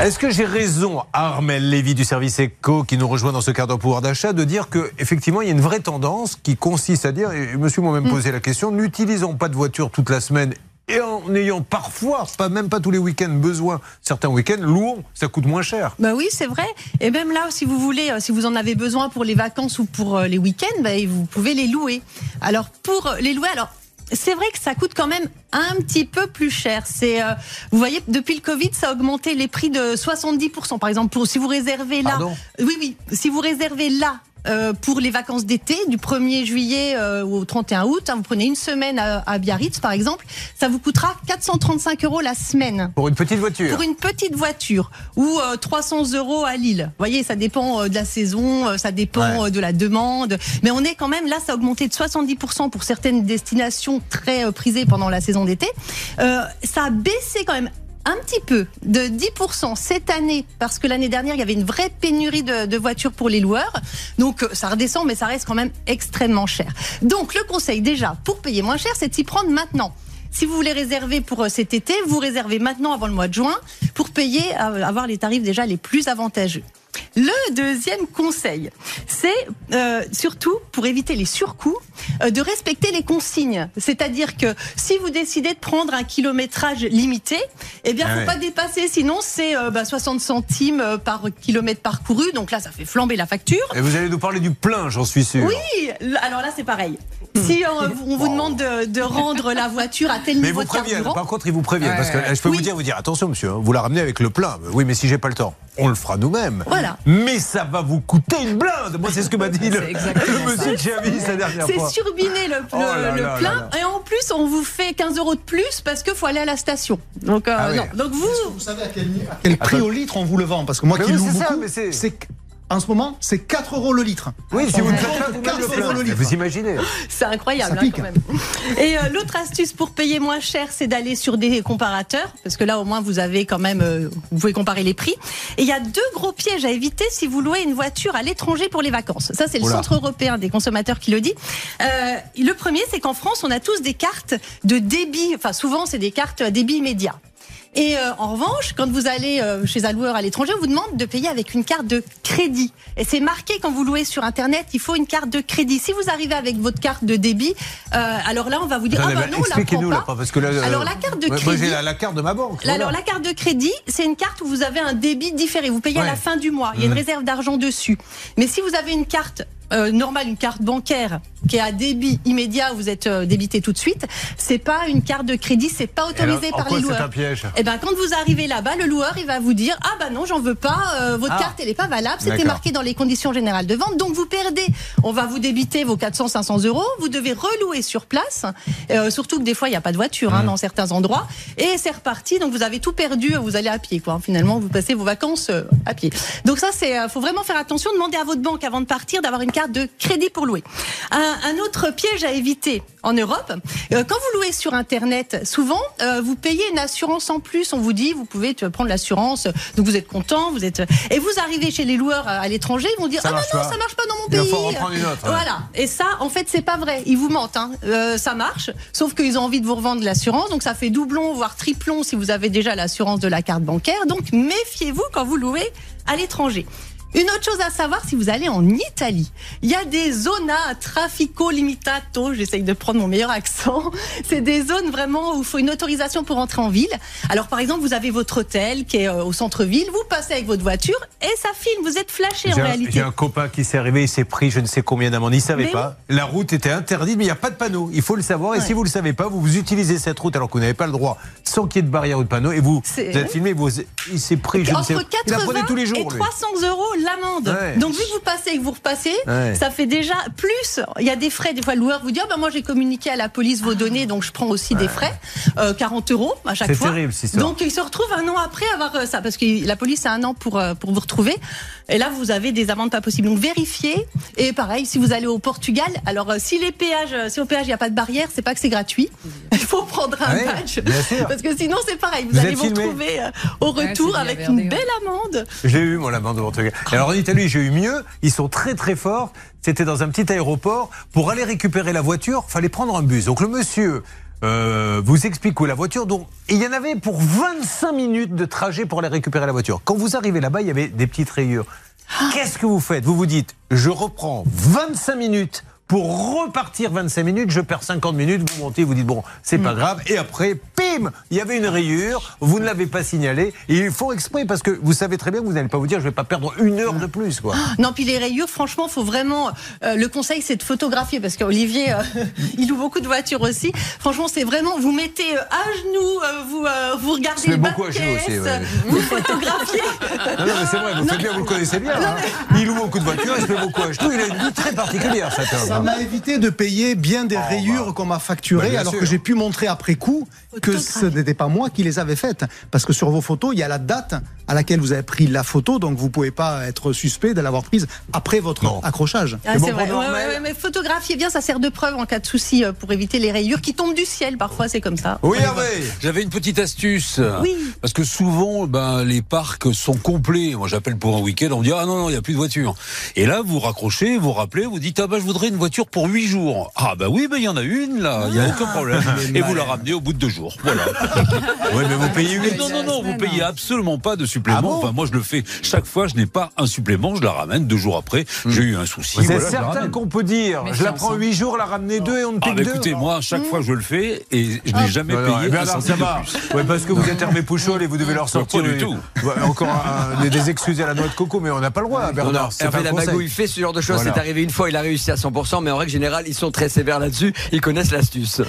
Est-ce que j'ai raison, Armel Lévy du service ECO, qui nous rejoint dans ce cadre de pouvoir d'achat, de dire qu'effectivement, il y a une vraie tendance qui consiste à dire, et monsieur m'a même posé la question, n'utilisons pas de voiture toute la semaine et en ayant parfois, pas même pas tous les week-ends, besoin, certains week-ends, louons, ça coûte moins cher. Bah oui, c'est vrai. Et même là, si vous voulez, euh, si vous en avez besoin pour les vacances ou pour euh, les week-ends, bah, vous pouvez les louer. Alors pour les louer, alors c'est vrai que ça coûte quand même un petit peu plus cher. C'est, euh, vous voyez, depuis le Covid, ça a augmenté les prix de 70%. Par exemple, pour, si vous réservez là, Pardon? oui, oui, si vous réservez là euh, pour les vacances d'été, du 1er juillet euh, au 31 août, hein, vous prenez une semaine à, à, Biarritz par exemple, ça vous coûtera 435 euros la semaine. Pour une petite voiture Pour une petite voiture. Ou euh, 300 euros à Lille. Vous voyez, ça dépend euh, de la saison, euh, ça dépend Ouais. de la demande. Mais on est quand même, là, ça a augmenté de 70% pour certaines destinations très euh, prisées pendant la saison d'été. Euh, ça a baissé quand même un petit peu, de 10% cette année, parce que l'année dernière, il y avait une vraie pénurie de, voitures pour les loueurs. Donc, euh, ça redescend, mais ça reste quand même extrêmement cher. Donc, le conseil, déjà, pour payer moins cher, c'est de s'y prendre maintenant. Si vous voulez réserver pour euh, cet été, vous réservez maintenant avant le mois de juin pour payer, euh, avoir les tarifs déjà les plus avantageux. Le deuxième conseil, c'est euh, surtout pour éviter les surcoûts, euh, de respecter les consignes. C'est-à-dire que si vous décidez de prendre un kilométrage limité, eh bien, Ah faut ouais. pas dépasser, sinon c'est euh, bah, 60 centimes euh, par kilomètre parcouru. Donc là, ça fait flamber la facture. Et vous allez nous parler du plein, j'en suis sûr. Oui, alors là, c'est pareil. Si euh, on vous demande de, de rendre la voiture à tel Mais niveau vous de préviennent, carburant, par contre, ils vous préviennent. parce que ouais. je peux vous dire, vous dire, attention, monsieur, hein, vous la ramenez avec le plein. Oui, mais si j'ai pas le temps, on le fera nous-mêmes. Voilà. Mais ça va vous coûter une blinde. Moi, c'est ce que m'a dit le, C'est monsieur Javis la dernière c'est fois. surbiné le, Oh le- là le là plein. là là. Et en plus, on vous fait 15 euros de plus parce qu'il faut aller à la station. Donc, euh, Ah oui. non. Donc vous, Vous savez à quel, à quel prix au litre on vous le vend? Parce que moi Mais qui oui, loue c'est ça, beaucoup, c'est- c'est en ce moment, c'est 4 euros le litre. Oui, si vous vend faites vous 4 même le euros le litre. Vous imaginez c'est incroyable Ça hein, pique. quand même. Et euh, l'autre astuce pour payer moins cher, c'est d'aller sur des comparateurs, parce que là au moins vous avez quand même, euh, vous pouvez comparer les prix. Et il y a deux gros pièges à éviter si vous louez une voiture à l'étranger pour les vacances. Ça c'est le Oula. Centre européen des consommateurs qui le dit. Euh, le premier, c'est qu'en France, on a tous des cartes de débit. Enfin souvent, c'est des cartes à débit immédiat. Et euh, en revanche, quand vous allez euh, chez un loueur à l'étranger, on vous demande de payer avec une carte de crédit. Et c'est marqué quand vous louez sur Internet, il faut une carte de crédit. Si vous arrivez avec votre carte de débit, euh, alors là, on va vous dire, Attendez, ah bah mais non, on la prend pas. parce que là. euh, Alors, la carte de moi, crédit- la, la carte de ma banque. Voilà. Alors la carte de crédit, c'est une carte où vous avez un débit différé. Vous payez à la fin du mois. Il y a une Mhm. réserve d'argent dessus. Mais si vous avez une carte euh, normale, une carte bancaire qui est à débit immédiat, vous êtes euh, débité tout de suite, c'est pas une carte de crédit, c'est pas Et alors, autorisé par quoi les c'est loueurs. un piège? Eh ben, quand vous arrivez là-bas, le loueur, il va vous dire Ah, bah non, j'en veux pas, euh, votre Ah. carte, elle est pas valable, c'était marqué dans les conditions générales de vente, donc vous perdez. On va vous débiter vos 400, 500 euros, vous devez relouer sur place, euh, surtout que des fois, il n'y a pas de voiture Mmh. hein, dans certains endroits, et c'est reparti, donc vous avez tout perdu, vous allez à pied, quoi. Finalement, vous passez vos vacances à pied. Donc, ça, c'est, faut vraiment faire attention, demandez à votre banque avant de partir d'avoir une carte de crédit pour louer. Un, un autre piège à éviter en Europe, euh, quand vous louez sur Internet, souvent, euh, vous payez une assurance en plus. On vous dit, vous pouvez prendre l'assurance, donc vous êtes content, vous êtes. Et vous arrivez chez les loueurs à à l'étranger, ils vont dire, Ça ah non, pas. ça marche pas dans mon Il pays. falloir en prendre une autre. Voilà. Et ça, en fait, c'est pas vrai. Ils vous mentent. Hein. Euh, ça marche, sauf qu'ils ont envie de vous revendre l'assurance, donc ça fait doublon, voire triplon si vous avez déjà l'assurance de la carte bancaire. Donc méfiez-vous quand vous louez à l'étranger. Une autre chose à savoir, si vous allez en Italie, il y a des zona traffico limitato. J'essaye de prendre mon meilleur accent. C'est des zones vraiment où il faut une autorisation pour entrer en ville. Alors, par exemple, vous avez votre hôtel qui est euh, au centre-ville. Vous passez avec votre voiture et ça filme. Vous êtes flashé en un, réalité. j'ai un copain qui s'est arrivé, il s'est pris je ne sais combien d'amendes. Il ne savait Mais pas. La route était interdite, mais il n'y a pas de panneau. Il faut le savoir. Et si vous ne le savez pas, vous, vous utilisez cette route alors que vous n'avez pas le droit, sans qu'il y ait de barrière ou de panneau, et vous, C'est- vous êtes filmé, vous, il s'est pris, je sais Entre Il 80 apprenait tous les jours. et lui. 300 euros l'amende. Ouais. Donc vu que vous passez et que vous repassez, Ouais. ça fait déjà plus. Il y a des frais. Des fois, le loueur vous dit Ah ben moi j'ai communiqué à la police vos données, donc je prends aussi des frais, Euh, 40 euros à chaque C'est fois. terrible, cette histoire. Donc il se retrouve un an après avoir euh, ça, parce que la police a un an pour euh, pour vous retrouver. Et là, vous avez des amendes pas possibles. Donc vérifiez. Et pareil, si vous allez au Portugal, alors euh, si les péages, euh, si au péage il n'y a pas de barrière, c'est pas que c'est gratuit. Il faut prendre un badge, bien sûr. parce que sinon c'est pareil. Vous, Vous allez vous retrouver euh, au retour avec bien une verdé, belle amende. J'ai eu, moi, l'amende au Portugal. Et alors, en Italie, j'ai eu mieux. Ils sont très, très forts. C'était dans un petit aéroport. Pour aller récupérer la voiture, fallait prendre un bus. Donc, le monsieur euh, vous explique où est la voiture. Donc, il y en avait pour 25 minutes de trajet pour aller récupérer la voiture. Quand vous arrivez là-bas, il y avait des petites rayures. Qu'est-ce que vous faites? Vous vous dites, je reprends 25 minutes pour repartir 25 minutes, je perds 50 minutes, vous montez, vous dites bon, c'est pas grave. Et après, pim, il y avait une rayure, vous ne l'avez pas signalé. Et il faut exprès parce que vous savez très bien que vous n'allez pas vous dire je vais pas perdre une heure de plus. Quoi. Non, puis les rayures, franchement, faut vraiment. euh, le conseil, c'est de photographier parce qu'Olivier, euh, il loue beaucoup de voitures aussi. Franchement, c'est vraiment. Vous mettez euh, à genoux, euh, vous, vous regardez Je fais le beaucoup à caisse, aussi, ouais. vous photographiez. Non, non, mais c'est vrai, vous faites bien, vous le connaissez bien. hein. Il loue beaucoup de voitures, il se fait beaucoup à genoux. Il a une vie très particulière, cet homme. Ça m'a évité de payer bien des Oh, rayures bah. qu'on m'a Bah, facturées, bien alors sûr. que j'ai pu montrer après coup que ce n'était pas moi qui les avais faites. Parce que sur vos photos, il y a la date à laquelle vous avez pris la photo, donc vous pouvez pas être suspect de l'avoir prise après votre Non. accrochage. Ah, C'est vrai. nous, Ouais, Armel ouais, ouais, mais photographier bien, ça sert de preuve en cas de souci euh, pour éviter les rayures qui tombent du ciel. Parfois, c'est comme ça. Oui, Hervé J'avais une petite astuce. Oui. Parce que souvent, ben, les parcs sont complets. Moi, j'appelle pour un week-end, on me dit, ah non, non, il n'y a plus de voiture. Et là, vous raccrochez, vous rappelez, vous dites, ah bah, je voudrais une voiture pour huit jours. Ah bah oui, ben, il y en a une, là. Il n'y a aucun problème. Et vous la ramenez au bout de deux jours. Voilà. Oui, mais vous payez 8. non, non, non, vous payez absolument pas de supplément. Ah bon enfin, moi, je le fais chaque fois, je n'ai pas un supplément, je la ramène deux jours après. J'ai eu un souci. C'est voilà, certain qu'on peut dire, je la prends 8 jours, la ramener 2 et on ne Ah pique bah 2. écoutez, moi, chaque fois je le fais et je n'ai jamais payé eh un Parce que vous êtes Hervé Pouchol et vous devez leur sortir pas du tout. Encore un- des, excuses à la noix de coco, mais on n'a pas le droit, Bernard. c'est Hervé un conseil. Lamagou, il fait ce genre de choses. C'est arrivé une fois, il a réussi à 100%, mais en règle générale, ils sont très sévères là-dessus. Ils connaissent l'astuce.